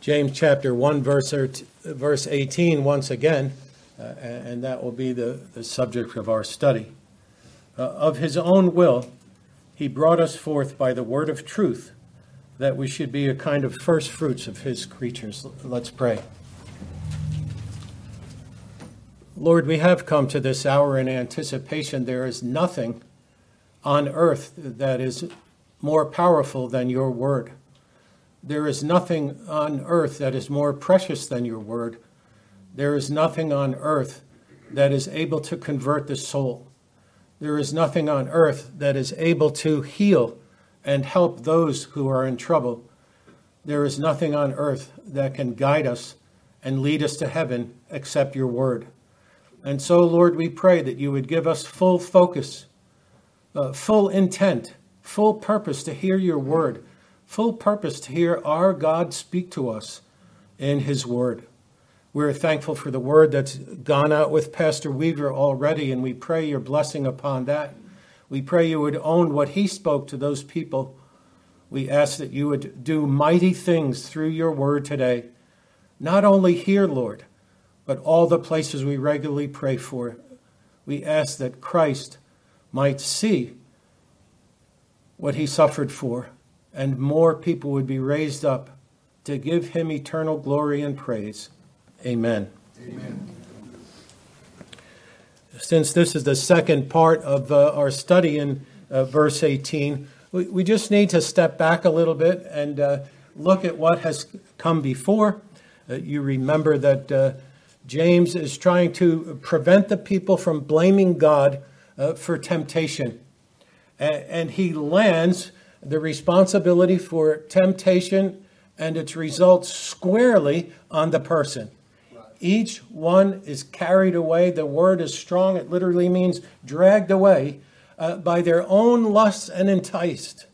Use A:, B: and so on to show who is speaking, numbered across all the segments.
A: James chapter 1, verse, verse 18, once again, uh, and that will be the, the subject of our study. Uh, of his own will, he brought us forth by the word of truth, that we should be a kind of first fruits of his creatures. Let's pray. Lord, we have come to this hour in anticipation. There is nothing on earth that is more powerful than your word. There is nothing on earth that is more precious than your word. There is nothing on earth that is able to convert the soul. There is nothing on earth that is able to heal and help those who are in trouble. There is nothing on earth that can guide us and lead us to heaven except your word. And so, Lord, we pray that you would give us full focus, uh, full intent, full purpose to hear your word full purpose to hear our God speak to us in his word. We're thankful for the word that's gone out with Pastor Weaver already, and we pray your blessing upon that. We pray you would own what he spoke to those people. We ask that you would do mighty things through your word today, not only here, Lord, but all the places we regularly pray for. We ask that Christ might see what he suffered for and more people would be raised up to give him eternal glory and praise. Amen. Amen. Since this is the second part of uh, our study in uh, verse 18, we, we, just need to step back a little bit and uh, look at what has come before. Uh, you remember that uh, James is trying to prevent the people from blaming God uh, for temptation. and he lands the responsibility for temptation and its results squarely on the person. Each one is carried away. The word is strong. It literally means dragged away uh, by their own lusts and enticed.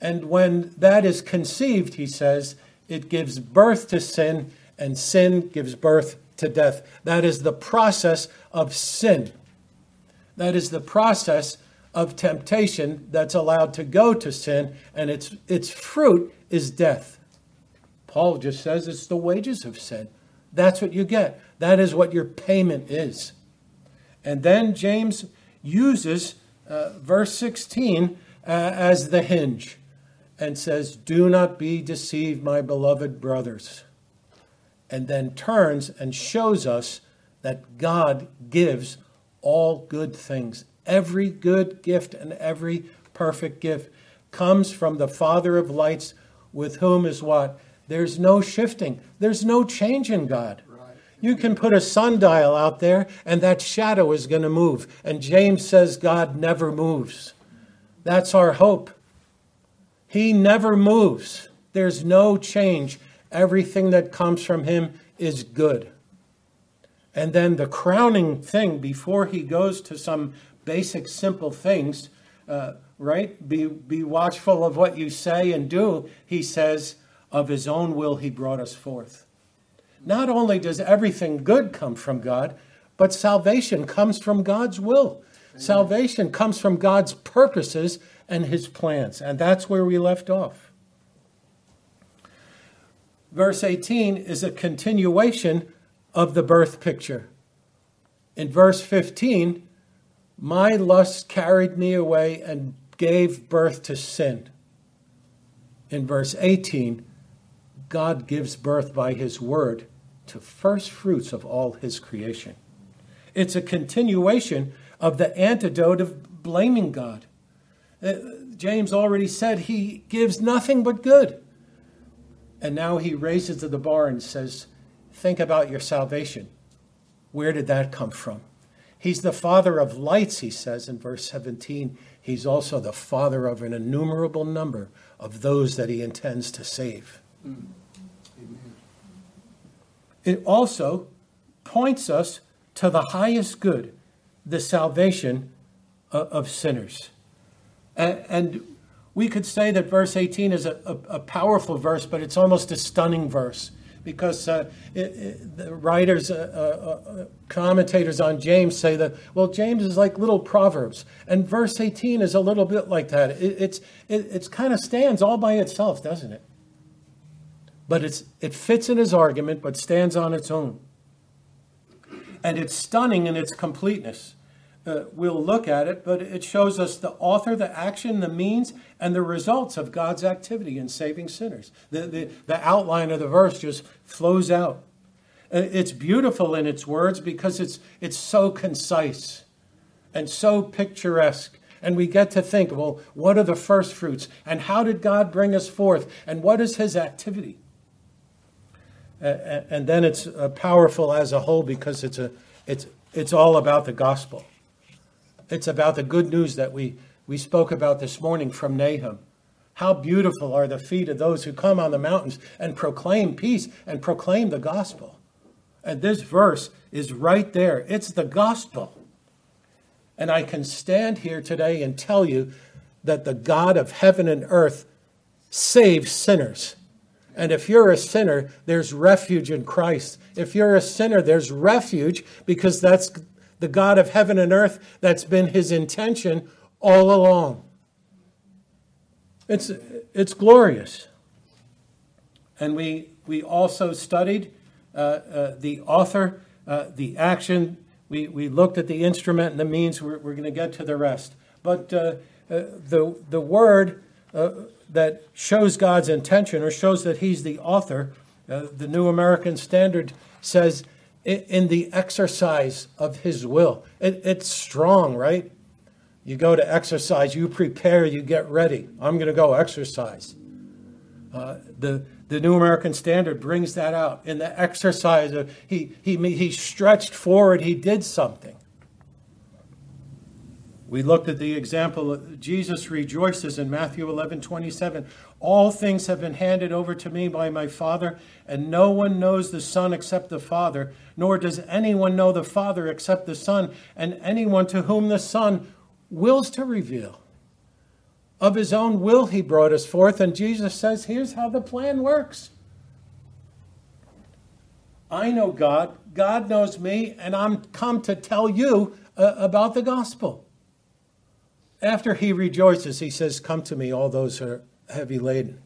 A: And when that is conceived, he says, it gives birth to sin, and sin gives birth to death. That is the process of sin. That is the process of temptation that's allowed to go to sin, and its, its fruit is death. Paul just says it's the wages of sin. That's what you get. That is what your payment is. And then James uses uh, verse 16 uh, as the hinge and says, Do not be deceived, my beloved brothers. And then turns and shows us that God gives all good things Every good gift and every perfect gift comes from the Father of lights, with whom is what? There's no shifting, there's no change in God. You can put a sundial out there and that shadow is going to move. And James says God never moves. That's our hope. He never moves. There's no change. Everything that comes from him is good. And then the crowning thing before he goes to some basic, simple things, uh, right? Be, be watchful of what you say and do, he says, of his own will he brought us forth. Not only does everything good come from God, but salvation comes from God's will. Amen. Salvation comes from God's purposes and his plans. And that's where we left off. Verse 18 is a continuation of the birth picture. In verse 15, my lust carried me away and gave birth to sin. In verse 18, God gives birth by his word to first fruits of all his creation. It's a continuation of the antidote of blaming God. Uh, James already said he gives nothing but good. And now he raises the bar and says, Think about your salvation. Where did that come from? He's the father of lights, he says in verse 17. He's also the father of an innumerable number of those that he intends to save. Mm. It also points us to the highest good, the salvation of sinners. And we could say that verse 18 is a, a, a powerful verse, but it's almost a stunning verse because uh, it, it, the writers, uh, uh, uh, commentators on James say that, well, James is like little Proverbs. And verse 18 is a little bit like that. It, it's, it it's kind of stands all by itself, doesn't it? but it's, it fits in his argument, but stands on its own. And it's stunning in its completeness. Uh, we'll look at it, but it shows us the author, the action, the means, and the results of God's activity in saving sinners. The, the, the outline of the verse just flows out. Uh, it's beautiful in its words because it's, it's so concise and so picturesque. And we get to think, well, what are the first fruits? And how did God bring us forth? And what is his activity? and then it's uh, powerful as a whole because it's, a, it's, it's all about the gospel. It's about the good news that we, we spoke about this morning from Nahum. How beautiful are the feet of those who come on the mountains and proclaim peace and proclaim the gospel. And this verse is right there. It's the gospel. And I can stand here today and tell you that the God of heaven and earth saves sinners. And if you're a sinner, there's refuge in Christ. If you're a sinner, there's refuge because that's the God of heaven and earth. That's been his intention all along. It's, it's glorious. And we, we also studied uh, uh, the author, uh, the action. We, we looked at the instrument and the means. We're, we're going to get to the rest. But uh, uh, the, the word uh, that shows God's intention or shows that he's the author, the New American Standard says in the exercise of his will. It, it's strong, right? You go to exercise, you prepare, you get ready. I'm going to go exercise. Uh, the, the New American Standard brings that out. In the exercise, of, he, he, he stretched forward, he did something. We looked at the example Jesus rejoices in Matthew 11 27. All things have been handed over to me by my Father, and no one knows the Son except the Father, nor does anyone know the Father except the Son, and anyone to whom the Son wills to reveal. Of his own will, he brought us forth, and Jesus says, Here's how the plan works. I know God, God knows me, and I'm come to tell you uh, about the gospel. After he rejoices, he says, Come to me, all those who are heavy laden.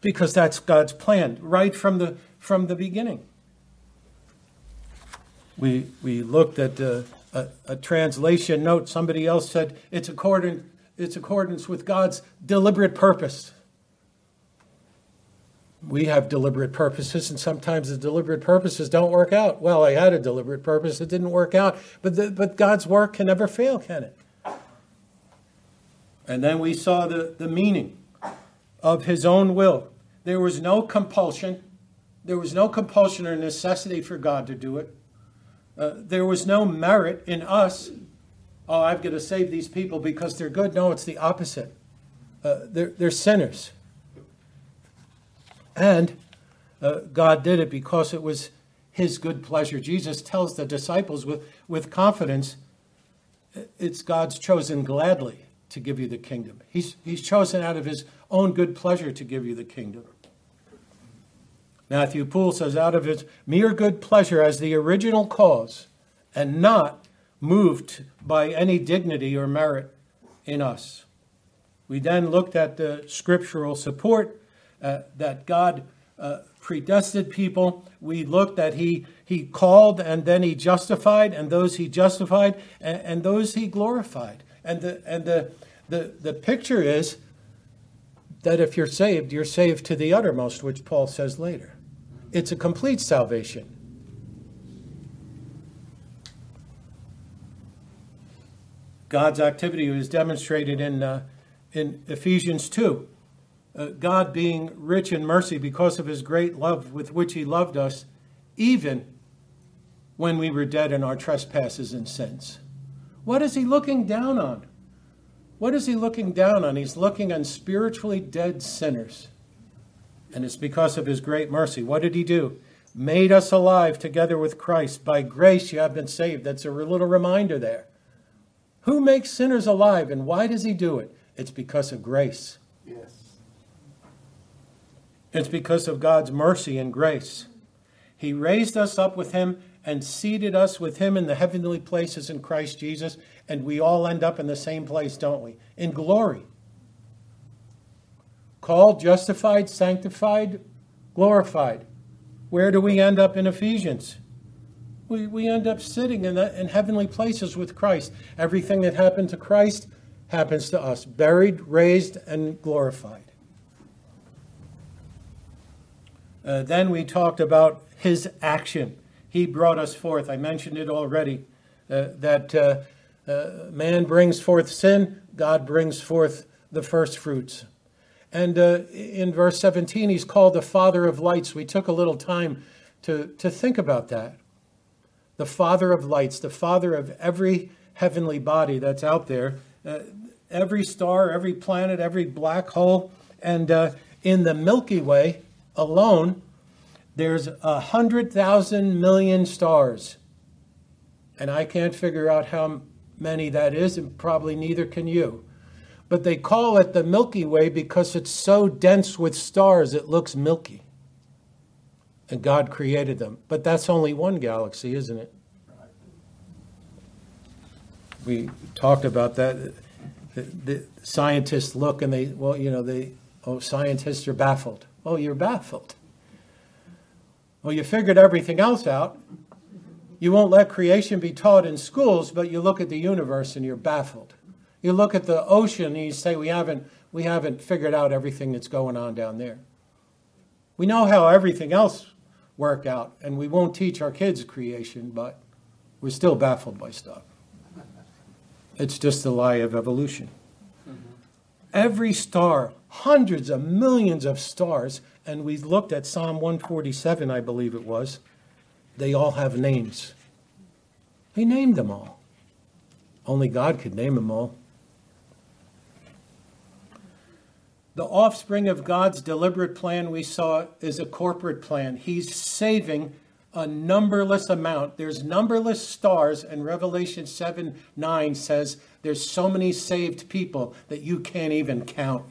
A: Because that's God's plan right from the, from the beginning. We, we looked at uh, a, a translation note. Somebody else said it's according, it's accordance with God's deliberate purpose we have deliberate purposes, and sometimes the deliberate purposes don't work out. Well, I had a deliberate purpose, it didn't work out, but, the, but God's work can never fail, can it? And then we saw the, the meaning of his own will. There was no compulsion, there was no compulsion or necessity for God to do it. Uh, there was no merit in us. Oh, I've got to save these people because they're good. No, it's the opposite. Uh, they're, they're sinners. And uh, God did it because it was his good pleasure. Jesus tells the disciples with, with confidence, it's God's chosen gladly to give you the kingdom. He's, he's chosen out of his own good pleasure to give you the kingdom. Matthew Poole says, out of his mere good pleasure as the original cause, and not moved by any dignity or merit in us. We then looked at the scriptural support uh, that God uh, predestined people. We looked that he, he called and then he justified, and those he justified, and, and those he glorified. And, the, and the, the, the picture is that if you're saved, you're saved to the uttermost, which Paul says later. It's a complete salvation. God's activity was demonstrated in, uh, in Ephesians 2 uh, God being rich in mercy because of his great love with which he loved us, even when we were dead in our trespasses and sins. What is he looking down on? What is he looking down on? He's looking on spiritually dead sinners. And it's because of his great mercy. What did he do? Made us alive together with Christ. By grace you have been saved. That's a little reminder there. Who makes sinners alive and why does he do it? It's because of grace. Yes. It's because of God's mercy and grace. He raised us up with him and seated us with him in the heavenly places in Christ Jesus, and we all end up in the same place, don't we? In glory. called, justified, sanctified, glorified. Where do we end up in Ephesians? We, we end up sitting in, the, in heavenly places with Christ. Everything that happened to Christ happens to us buried, raised, and glorified. Uh, then we talked about his action. He brought us forth. I mentioned it already uh, that uh, uh man brings forth sin, God brings forth the first fruits. And uh, in verse 17, he's called the Father of lights. We took a little time to, to think about that. The Father of lights, the Father of every heavenly body that's out there, uh, every star, every planet, every black hole. And uh, in the Milky Way alone, there's a hundred thousand million stars. And I can't figure out how many that is, and probably neither can you but they call it the Milky Way because it's so dense with stars it looks milky. And God created them. But that's only one galaxy, isn't it? We talked about that. The, the scientists look and they, well, you know, they, oh, scientists are baffled. Oh, you're baffled. Well, you figured everything else out. You won't let creation be taught in schools, but you look at the universe and you're baffled. You look at the ocean and you say, we haven't, we haven't figured out everything that's going on down there. We know how everything else work out, and we won't teach our kids creation, but we're still baffled by stuff. It's just the lie of evolution. Mm-hmm. Every star, hundreds of millions of stars, and we looked at Psalm 147, I believe it was, they all have names. He named them all. Only God could name them all. The offspring of God's deliberate plan we saw is a corporate plan. He's saving a numberless amount. There's numberless stars, and Revelation 7 9 says there's so many saved people that you can't even count.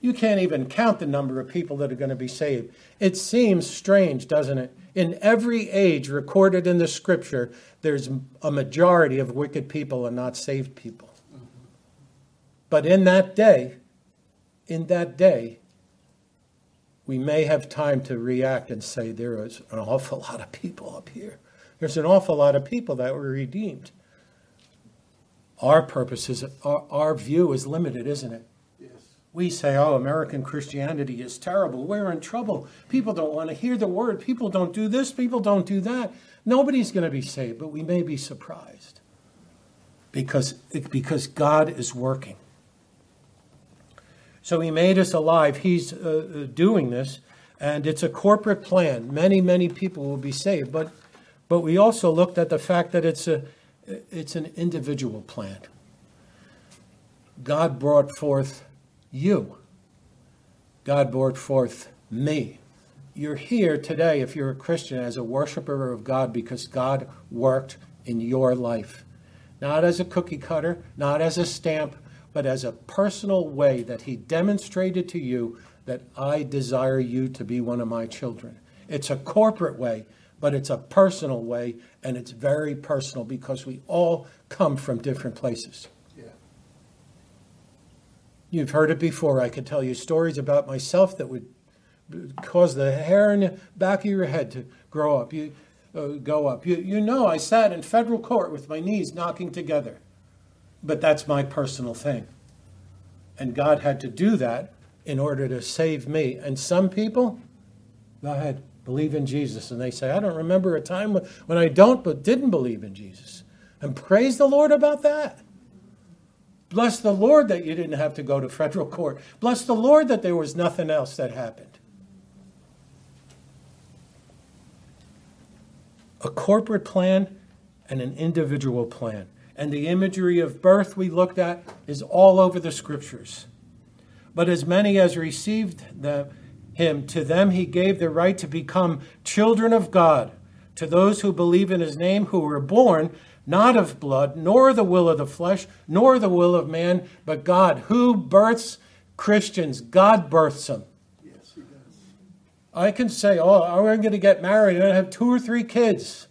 A: You can't even count the number of people that are going to be saved. It seems strange, doesn't it? In every age recorded in the scripture, there's a majority of wicked people and not saved people. But in that day, in that day, we may have time to react and say there is an awful lot of people up here. There's an awful lot of people that were redeemed. Our purpose is, our, our view is limited, isn't it? We say, oh, American Christianity is terrible. We're in trouble. People don't want to hear the word. People don't do this. People don't do that. Nobody's going to be saved, but we may be surprised because, because God is working. So he made us alive. He's uh, uh, doing this, and it's a corporate plan. Many, many people will be saved. But, but we also looked at the fact that it's, a, it's an individual plan. God brought forth you, God brought forth me. You're here today, if you're a Christian, as a worshiper of God because God worked in your life. Not as a cookie cutter, not as a stamp, but as a personal way that He demonstrated to you that I desire you to be one of my children. It's a corporate way, but it's a personal way, and it's very personal because we all come from different places. You've heard it before. I could tell you stories about myself that would cause the hair in the back of your head to grow up. You uh, go up. You, you know, I sat in federal court with my knees knocking together but that's my personal thing. And God had to do that in order to save me. And some people, go ahead, believe in Jesus. And they say, I don't remember a time when I don't but didn't believe in Jesus. And praise the Lord about that. Bless the Lord that you didn't have to go to federal court. Bless the Lord that there was nothing else that happened. A corporate plan and an individual plan and the imagery of birth we looked at is all over the scriptures. But as many as received the, him, to them he gave the right to become children of God, to those who believe in his name, who were born not of blood, nor the will of the flesh, nor the will of man, but God. Who births Christians? God births them. Yes, he does. I can say, oh, I'm going to get married and I have two or three kids.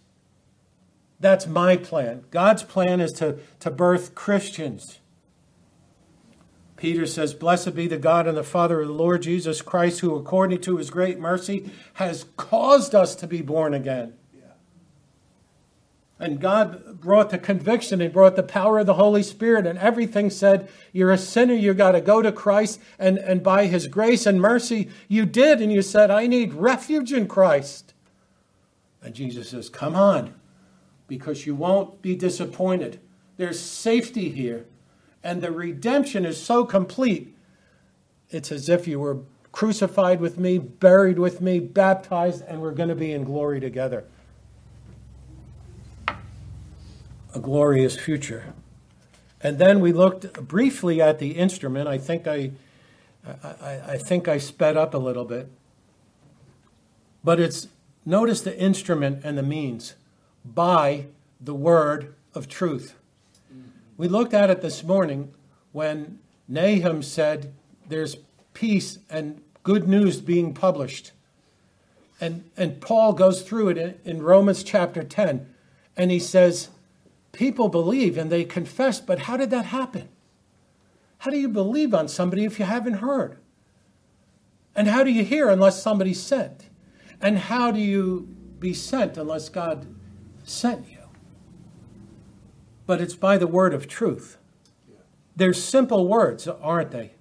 A: That's my plan. God's plan is to, to birth Christians. Peter says, Blessed be the God and the Father of the Lord Jesus Christ, who according to his great mercy has caused us to be born again. And God brought the conviction and brought the power of the Holy Spirit, and everything said, You're a sinner, you got to go to Christ. And, and by His grace and mercy, you did. And you said, I need refuge in Christ. And Jesus says, Come on, because you won't be disappointed. There's safety here. And the redemption is so complete, it's as if you were crucified with me, buried with me, baptized, and we're going to be in glory together. A glorious future. And then we looked briefly at the instrument. I think I, I, I think I sped up a little bit. But it's notice the instrument and the means by the word of truth. We looked at it this morning when Nahum said there's peace and good news being published. And, and Paul goes through it in, in Romans chapter 10, and he says, People believe and they confess, but how did that happen? How do you believe on somebody if you haven't heard? And how do you hear unless somebody's sent? And how do you be sent unless God sent you? but it's by the word of truth. They're simple words, aren't they?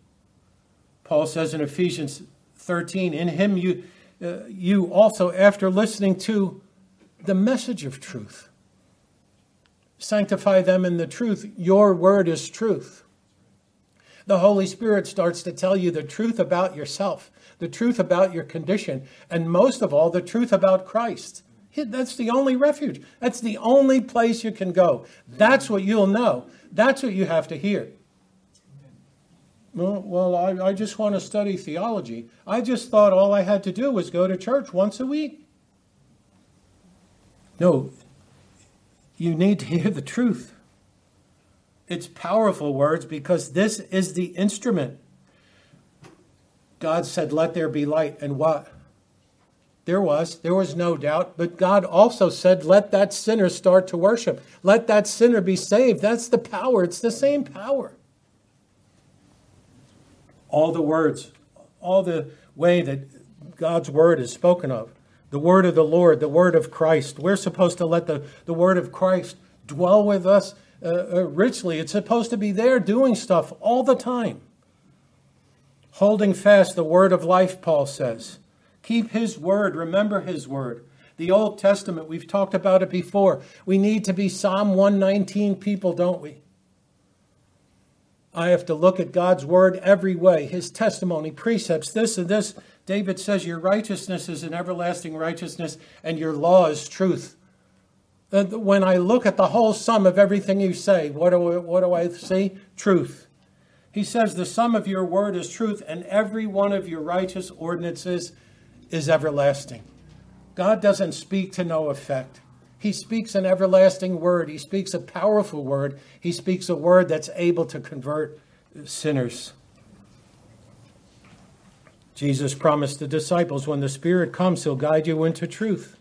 A: Paul says in Ephesians 13, in him you, uh, you also, after listening to the message of truth, sanctify them in the truth. Your word is truth. The Holy Spirit starts to tell you the truth about yourself, the truth about your condition, and most of all, the truth about Christ. That's the only refuge. That's the only place you can go. That's what you'll know. That's what you have to hear. Well, well I, I just want to study theology. I just thought all I had to do was go to church once a week. No, you need to hear the truth. It's powerful words because this is the instrument. God said, Let there be light. And what? There was, there was no doubt. But God also said, let that sinner start to worship. Let that sinner be saved. That's the power. It's the same power. All the words, all the way that God's word is spoken of, the word of the Lord, the word of Christ. We're supposed to let the, the word of Christ dwell with us uh, uh, richly. It's supposed to be there doing stuff all the time. Holding fast the word of life, Paul says. Keep His word. Remember His word. The Old Testament, we've talked about it before. We need to be Psalm 119 people, don't we? I have to look at God's word every way, His testimony, precepts, this and this. David says, Your righteousness is an everlasting righteousness, and your law is truth. When I look at the whole sum of everything you say, what do, I, what do I see? Truth. He says, The sum of your word is truth, and every one of your righteous ordinances is everlasting. God doesn't speak to no effect. He speaks an everlasting word. He speaks a powerful word. He speaks a word that's able to convert sinners. Jesus promised the disciples when the Spirit comes, He'll guide you into truth.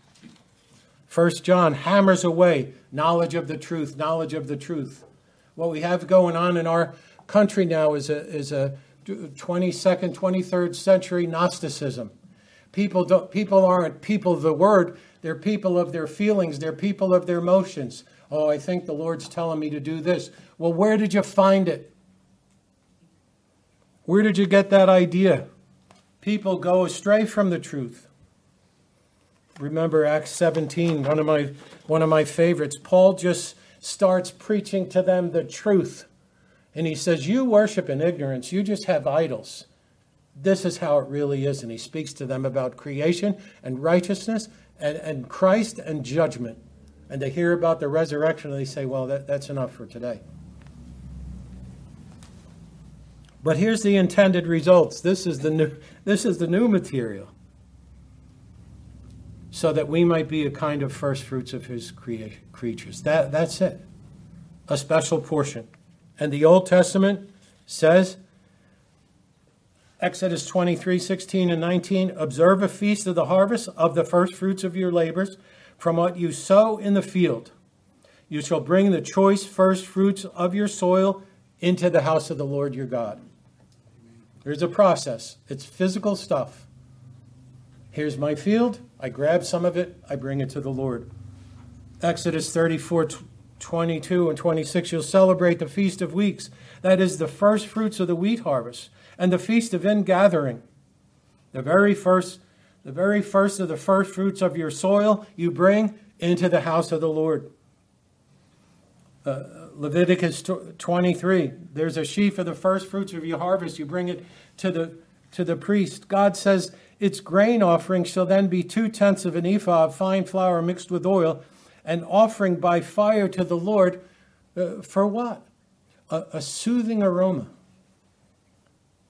A: First John hammers away knowledge of the truth, knowledge of the truth. What we have going on in our country now is a, is a 22nd, 23rd century Gnosticism. People, don't, people aren't people of the word, they're people of their feelings, they're people of their emotions. Oh, I think the Lord's telling me to do this. Well, where did you find it? Where did you get that idea? People go astray from the truth. Remember Acts 17, one of my one of my favorites. Paul just starts preaching to them the truth. And he says, You worship in ignorance, you just have idols. This is how it really is. And he speaks to them about creation and righteousness and, and Christ and judgment. And they hear about the resurrection and they say, well, that, that's enough for today. But here's the intended results. This is the new, this is the new material. So that we might be a kind of first fruits of his crea- creatures. That, that's it. A special portion. And the Old Testament says Exodus 23, 16 and 19. Observe a feast of the harvest of the first fruits of your labors from what you sow in the field. You shall bring the choice first fruits of your soil into the house of the Lord your God. There's a process, it's physical stuff. Here's my field. I grab some of it, I bring it to the Lord. Exodus 34 22 and 26, you'll celebrate the Feast of Weeks. That is the first fruits of the wheat harvest and the Feast of Ingathering. The very first, the very first of the first fruits of your soil you bring into the house of the Lord. Uh, Leviticus 23, there's a sheaf of the first fruits of your harvest. You bring it to the, to the priest. God says its grain offering shall then be two tenths of an ephah of fine flour mixed with oil, an offering by fire to the Lord. Uh, for what? A, a, soothing aroma.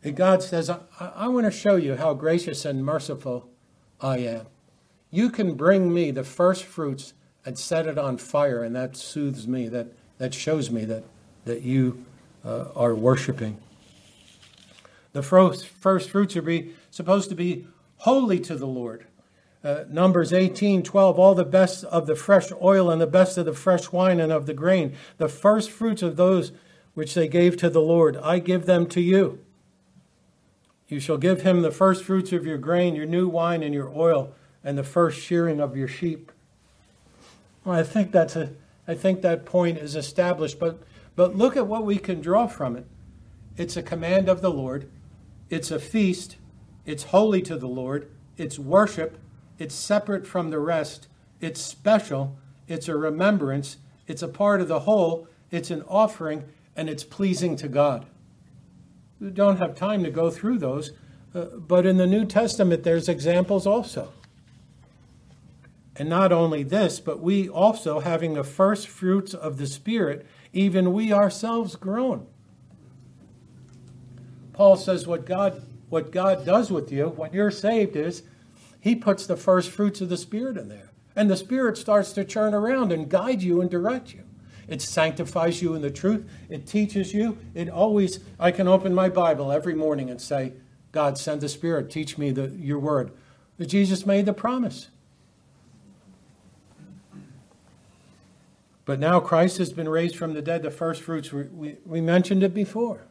A: And God says, I, I want to show you how gracious and merciful I am. You can bring me the first fruits and set it on fire, and that soothes me. That, that shows me that, that you uh, are worshiping. The first, first fruits are be, supposed to be holy to the Lord. Uh, Numbers 18, 12, all the best of the fresh oil and the best of the fresh wine and of the grain, the first fruits of those which they gave to the Lord, I give them to you. You shall give him the first fruits of your grain, your new wine, and your oil, and the first shearing of your sheep. Well, I think that's a, I think that point is established, but but look at what we can draw from it. It's a command of the Lord. It's a feast. It's holy to the Lord. It's worship. It's separate from the rest. It's special. It's a remembrance. It's a part of the whole. It's an offering, and it's pleasing to God. We don't have time to go through those, uh, but in the New Testament, there's examples also. And not only this, but we also, having the first fruits of the Spirit, even we ourselves groan. Paul says what God, what God does with you when you're saved is he puts the first fruits of the Spirit in there. And the Spirit starts to turn around and guide you and direct you. It sanctifies you in the truth. It teaches you. It always, I can open my Bible every morning and say, God, send the Spirit, teach me the, your word. But Jesus made the promise. But now Christ has been raised from the dead, the first fruits. We, we, we mentioned it before.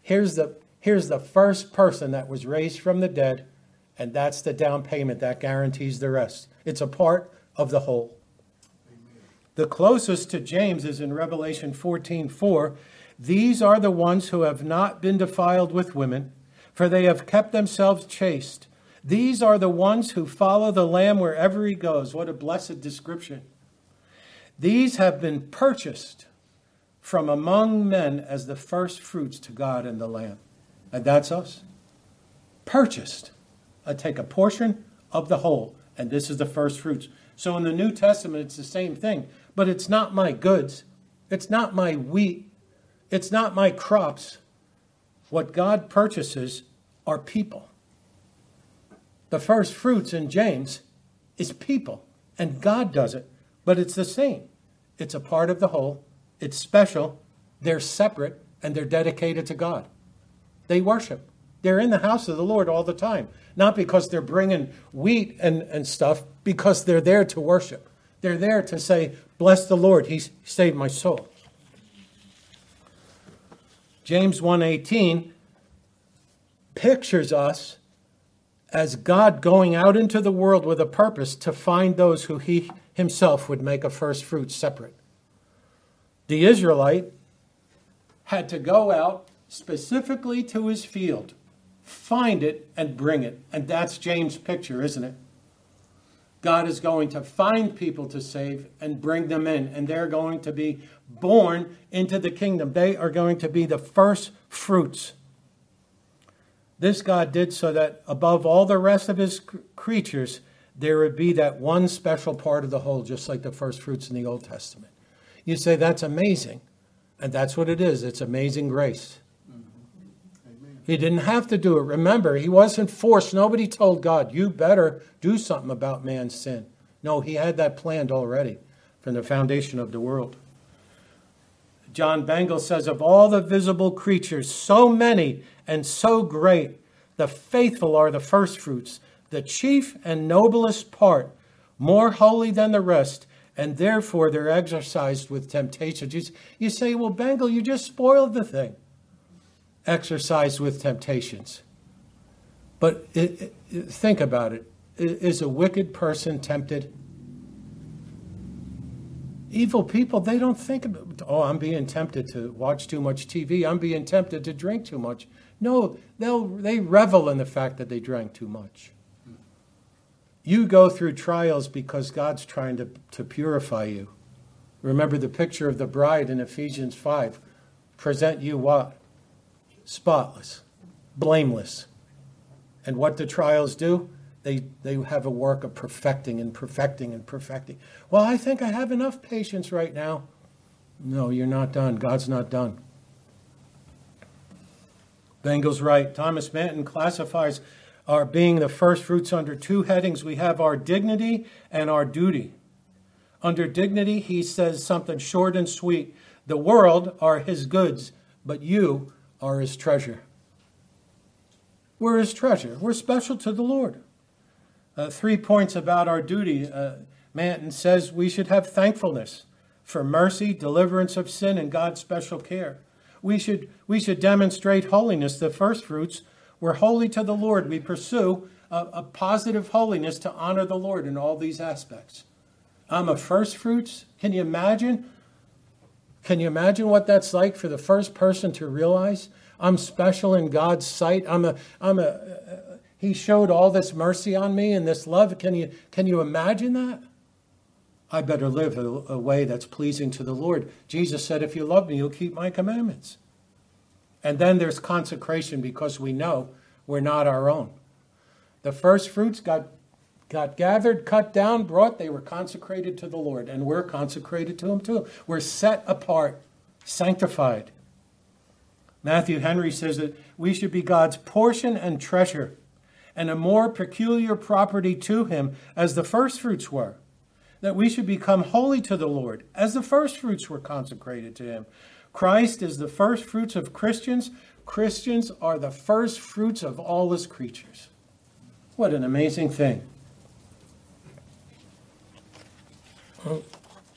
A: Here's the, here's the first person that was raised from the dead, and that's the down payment that guarantees the rest. It's a part of the whole. The closest to James is in Revelation 14 4. These are the ones who have not been defiled with women, for they have kept themselves chaste. These are the ones who follow the Lamb wherever he goes. What a blessed description. These have been purchased from among men as the first fruits to God and the Lamb. And that's us. Purchased. I take a portion of the whole, and this is the first fruits. So in the New Testament, it's the same thing, but it's not my goods. It's not my wheat. It's not my crops. What God purchases are people. The first fruits in James is people, and God does it, but it's the same. It's a part of the whole. It's special. They're separate and they're dedicated to God. They worship. They're in the house of the Lord all the time. Not because they're bringing wheat and, and stuff, because they're there to worship. They're there to say, Bless the Lord, He saved my soul. James 1:18 pictures us as God going out into the world with a purpose to find those who he himself would make a first fruit separate. The Israelite had to go out specifically to his field, find it, and bring it. And that's James' picture, isn't it? God is going to find people to save and bring them in, and they're going to be born into the kingdom. They are going to be the first fruits. This God did so that above all the rest of his creatures, there would be that one special part of the whole, just like the first fruits in the Old Testament. You say, that's amazing. And that's what it is it's amazing grace. Mm-hmm. He didn't have to do it. Remember, he wasn't forced. Nobody told God, you better do something about man's sin. No, he had that planned already from the foundation of the world. John Bengel says, Of all the visible creatures, so many and so great, the faithful are the firstfruits, the chief and noblest part, more holy than the rest, and therefore they're exercised with temptation. You, you say, well, Bengel, you just spoiled the thing. exercised with temptations. But it, it, think about it. Is a wicked person tempted? Evil people, they don't think about, oh, I'm being tempted to watch too much TV. I'm being tempted to drink too much. No, they'll, they revel in the fact that they drank too much. You go through trials because God's trying to, to purify you. Remember the picture of the bride in Ephesians 5. Present you what? Spotless, blameless. And what the trials do? They, they have a work of perfecting and perfecting and perfecting. Well, I think I have enough patience right now. No, you're not done. God's not done. Bengel's right. Thomas Manton classifies our being the first fruits under two headings. We have our dignity and our duty. Under dignity, he says something short and sweet. The world are his goods, but you are his treasure. We're his treasure. We're special to the Lord. Uh, three points about our duty. Uh, Manton says we should have thankfulness for mercy, deliverance of sin, and God's special care. We should, we should demonstrate holiness, the first fruits. We're holy to the Lord. We pursue a, a positive holiness to honor the Lord in all these aspects. I'm a first fruits. Can you imagine? Can you imagine what that's like for the first person to realize I'm special in God's sight? I'm a, I'm a, uh, he showed all this mercy on me and this love. Can you, can you imagine that? I better live a, a way that's pleasing to the Lord. Jesus said, If you love me, you'll keep my commandments. And then there's consecration because we know we're not our own. The first fruits got got gathered, cut down, brought, they were consecrated to the Lord, and we're consecrated to Him too. We're set apart, sanctified. Matthew Henry says that we should be God's portion and treasure, and a more peculiar property to Him as the first fruits were. That we should become holy to the Lord, as the first fruits were consecrated to Him. Christ is the first fruits of Christians. Christians are the first fruits of all His creatures. What an amazing thing. Well,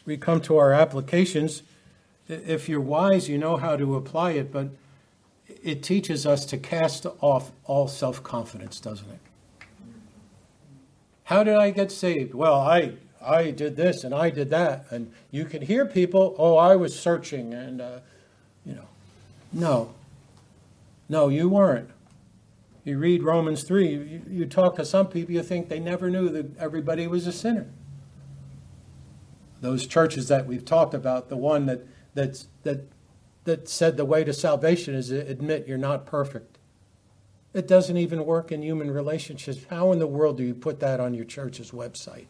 A: we come to our applications. If you're wise, you know how to apply it, but it teaches us to cast off all self confidence, doesn't it? How did I get saved? Well, I I did this and I did that, and you can hear people. Oh, I was searching, and uh, you know, no, no, you weren't. You read Romans three. You, you talk to some people, you think they never knew that everybody was a sinner those churches that we've talked about, the one that that's, that that said the way to salvation is to admit you're not perfect. It doesn't even work in human relationships. How in the world do you put that on your church's website?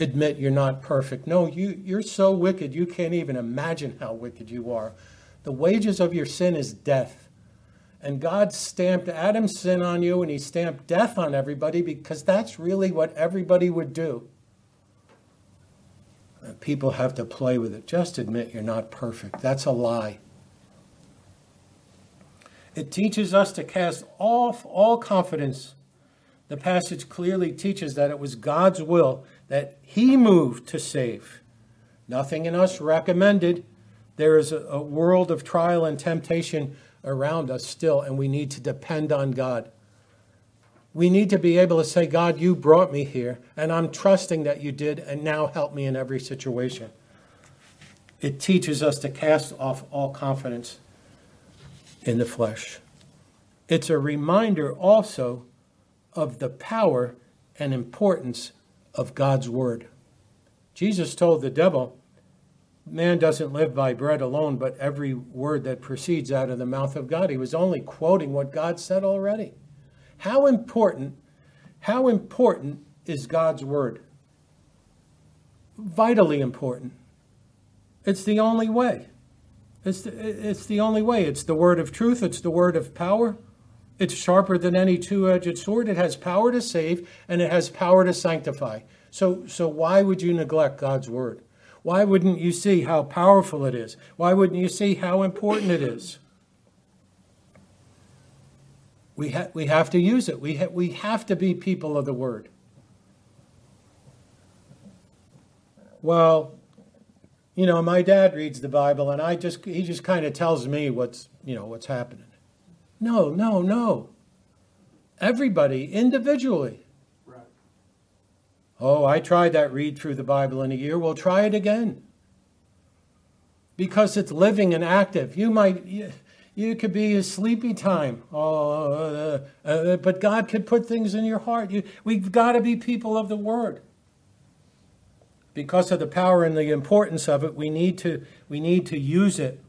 A: Admit you're not perfect. No, you, you're so wicked you can't even imagine how wicked you are. The wages of your sin is death. And God stamped Adam's sin on you and he stamped death on everybody because that's really what everybody would do people have to play with it. Just admit you're not perfect. That's a lie. It teaches us to cast off all confidence. The passage clearly teaches that it was God's will that He moved to save. Nothing in us recommended. There is a, a world of trial and temptation around us still, and we need to depend on God. We need to be able to say, God, you brought me here, and I'm trusting that you did, and now help me in every situation. It teaches us to cast off all confidence in the flesh. It's a reminder also of the power and importance of God's word. Jesus told the devil, Man doesn't live by bread alone, but every word that proceeds out of the mouth of God. He was only quoting what God said already. How important, how important is God's word? Vitally important. It's the only way. It's the, it's the only way. It's the word of truth, it's the word of power. It's sharper than any two edged sword. It has power to save and it has power to sanctify. So, so why would you neglect God's word? Why wouldn't you see how powerful it is? Why wouldn't you see how important it is? We, ha- we have to use it. We, ha- we have to be people of the word. Well, you know, my dad reads the Bible, and I just he just kind of tells me what's you know what's happening. No, no, no. Everybody individually.
B: Right.
A: Oh, I tried that read through the Bible in a year. Well, try it again. Because it's living and active. You might, you, you could be a sleepy time. Oh, uh, uh, but God could put things in your heart. You, we've got to be people of the Word. Because of the power and the importance of it, we need to, we need to use it.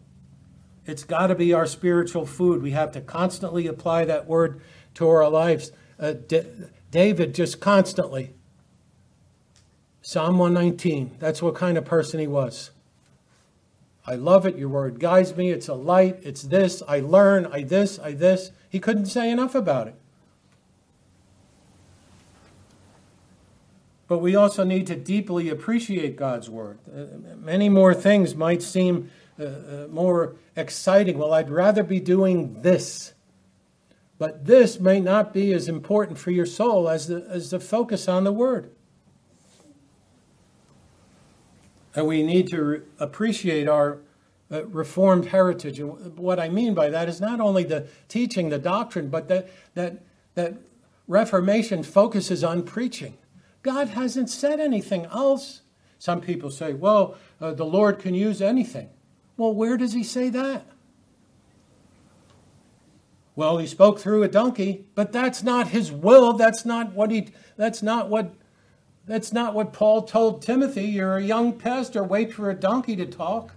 A: It's got to be our spiritual food. We have to constantly apply that word to our lives. Uh, D- David just constantly. Psalm 119, that's what kind of person he was. I love it. Your word guides me. It's a light. It's this. I learn. I this. I this. He couldn't say enough about it. But we also need to deeply appreciate God's word. Uh, many more things might seem uh, uh, more exciting. Well, I'd rather be doing this. But this may not be as important for your soul as the, as the focus on the word. And we need to re- appreciate our uh, Reformed heritage. And what I mean by that is not only the teaching, the doctrine, but that, that, that Reformation focuses on preaching. God hasn't said anything else. Some people say, well, uh, the Lord can use anything. Well, where does he say that? Well, he spoke through a donkey, but that's not his will. That's not what he that's not what that's not what Paul told Timothy. You're a young pastor, wait for a donkey to talk.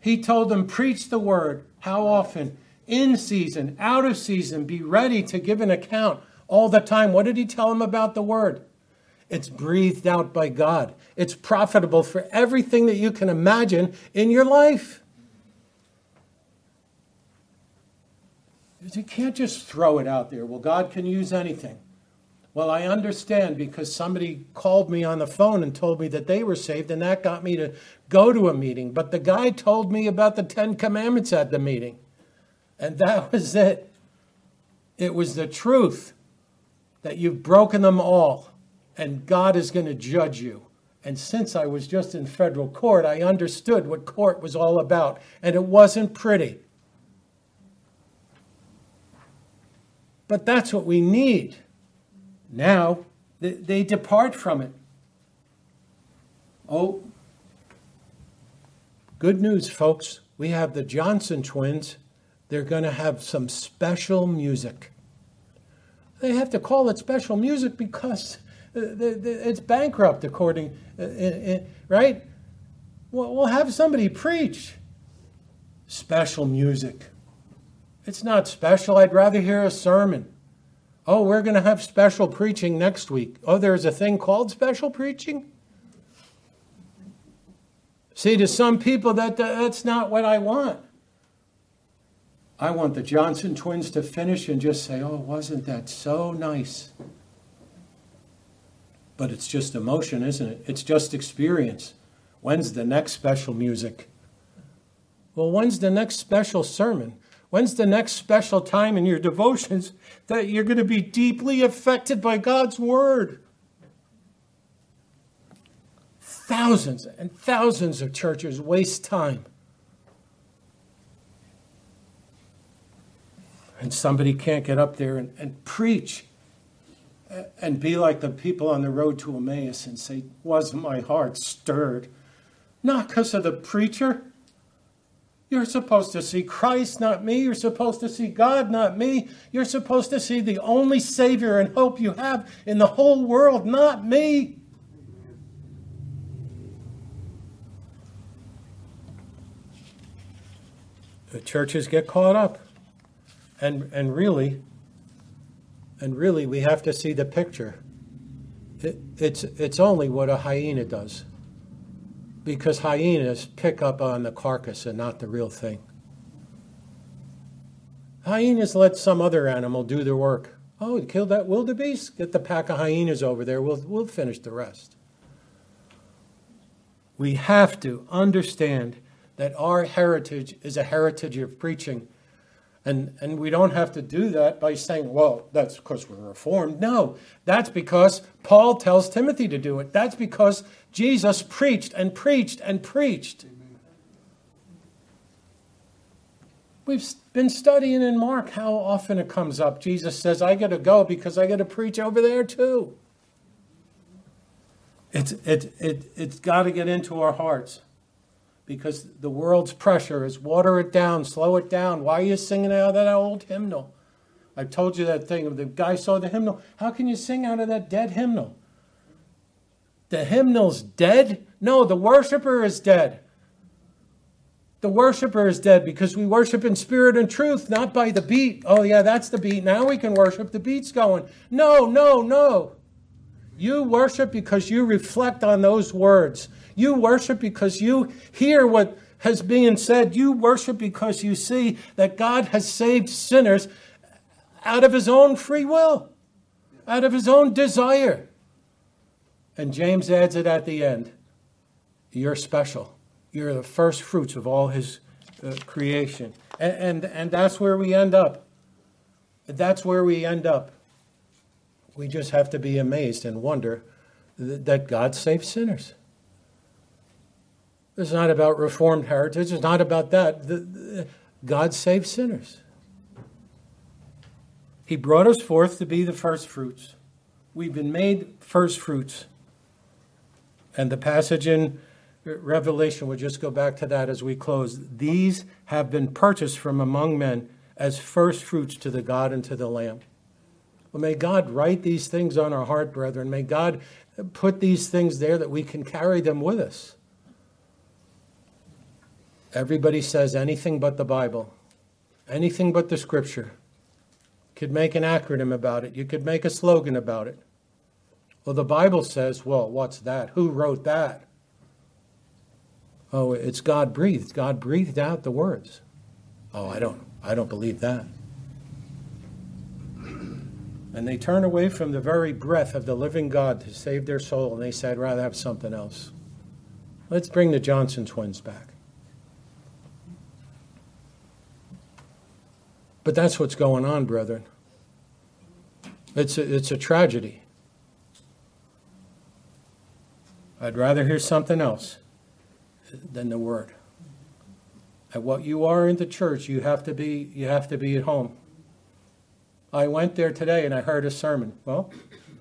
A: He told them, preach the word. How often? In season, out of season, be ready to give an account all the time. What did he tell them about the word? It's breathed out by God. It's profitable for everything that you can imagine in your life. You can't just throw it out there. Well, God can use anything. Well, I understand because somebody called me on the phone and told me that they were saved, and that got me to go to a meeting. But the guy told me about the Ten Commandments at the meeting, and that was it. It was the truth that you've broken them all and God is going to judge you. And since I was just in federal court, I understood what court was all about, and it wasn't pretty. But that's what we need. Now, they depart from it. Oh, good news, folks. We have the Johnson twins. They're going to have some special music. They have to call it special music because it's bankrupt, according, uh, right? We'll have somebody preach. Special music. It's not special. I'd rather hear a sermon. Oh, we're going to have special preaching next week. Oh, there's a thing called special preaching? See, to some people, that that's not what I want. I want the Johnson twins to finish and just say, oh, wasn't that so nice? But it's just emotion, isn't it? It's just experience. When's the next special music? Well, when's the next special sermon? When's the next special time in your devotions that you're going to be deeply affected by God's Word? Thousands and thousands of churches waste time. And somebody can't get up there and, and preach and be like the people on the road to Emmaus and say, Wasn't my heart stirred? Not because of the preacher. You're supposed to see Christ, not me. You're supposed to see God, not me. You're supposed to see the only Savior and hope you have in the whole world, not me. The churches get caught up. And, and really, and really, we have to see the picture. It, it's, it's only what a hyena does. Because hyenas pick up on the carcass and not the real thing. Hyenas let some other animal do the work. Oh, kill that wildebeest? Get the pack of hyenas over there. We'll, we'll finish the rest. We have to understand that our heritage is a heritage of preaching and, and we don't have to do that by saying, well, that's because we're reformed. No, that's because Paul tells Timothy to do it. That's because Jesus preached and preached and preached. We've been studying in Mark how often it comes up. Jesus says, I got to go because I got to preach over there too. It's, it, it, it's got to get into our hearts because the world's pressure is water it down, slow it down. Why are you singing out of that old hymnal? I told you that thing. The guy saw the hymnal. How can you sing out of that dead hymnal? The hymnal's dead? No, the worshiper is dead. The worshiper is dead because we worship in spirit and truth, not by the beat. Oh, yeah, that's the beat. Now we can worship. The beat's going. No, no, no. You worship because you reflect on those words. You worship because you hear what has been said. You worship because you see that God has saved sinners out of his own free will, out of his own desire. And James adds it at the end You're special. You're the first fruits of all his uh, creation. And, and, and that's where we end up. That's where we end up. We just have to be amazed and wonder that God saves sinners. It's not about Reformed heritage. It's not about that. The, the, God saves sinners. He brought us forth to be the first fruits. We've been made first fruits. And the passage in Revelation, we'll just go back to that as we close. These have been purchased from among men as first fruits to the God and to the Lamb. Well, may God write these things on our heart, brethren. May God put these things there that we can carry them with us. Everybody says anything but the Bible, anything but the Scripture. Could make an acronym about it. You could make a slogan about it. Well, the Bible says, well, what's that? Who wrote that? Oh, it's God breathed. God breathed out the words. Oh, I don't I don't believe that. And they turn away from the very breath of the living God to save their soul, and they say, I'd rather have something else. Let's bring the Johnson twins back. But that's what's going on, brethren. It's a, it's a tragedy. I'd rather hear something else than the word. And what you are in the church, you have to be you have to be at home. I went there today and I heard a sermon. Well,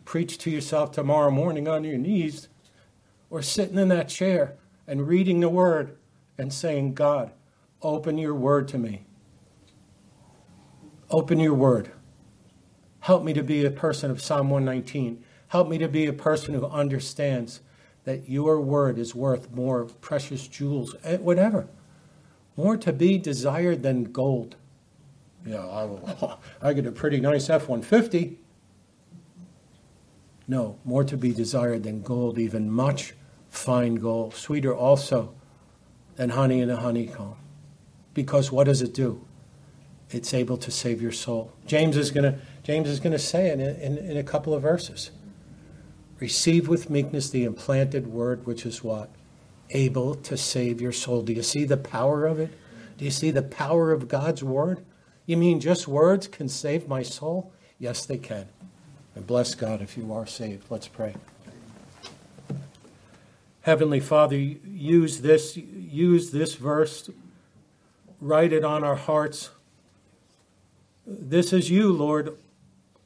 A: preach to yourself tomorrow morning on your knees or sitting in that chair and reading the word and saying, God, open your word to me. Open your word. Help me to be a person of Psalm 119. Help me to be a person who understands that your word is worth more precious jewels, eh, whatever, more to be desired than gold. Yeah, I, I get a pretty nice F 150. No, more to be desired than gold, even much fine gold, sweeter also than honey in a honeycomb. Because what does it do? It's able to save your soul. James is going to James is going to say it in, in, in a couple of verses. Receive with meekness the implanted word, which is what? Able to save your soul. Do you see the power of it? Do you see the power of God's word? You mean just words can save my soul? Yes, they can. And bless God if you are saved. Let's pray. Heavenly Father, use this, use this verse, write it on our hearts. This is you, Lord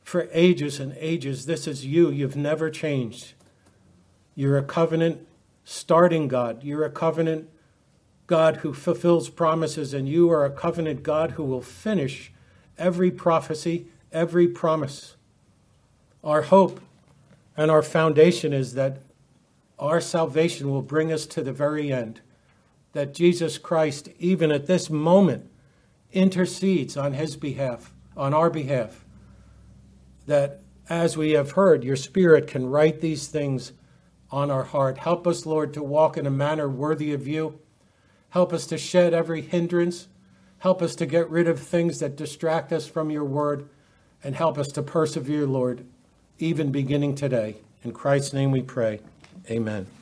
A: for ages and ages. This is you. You've never changed. You're a covenant starting God. You're a covenant God who fulfills promises, and you are a covenant God who will finish every prophecy, every promise. Our hope and our foundation is that our salvation will bring us to the very end. That Jesus Christ, even at this moment, intercedes on his behalf, on our behalf that as we have heard, your Spirit can write these things on our heart. Help us, Lord, to walk in a manner worthy of you. Help us to shed every hindrance. Help us to get rid of things that distract us from your word. And help us to persevere, Lord, even beginning today. In Christ's name we pray. Amen.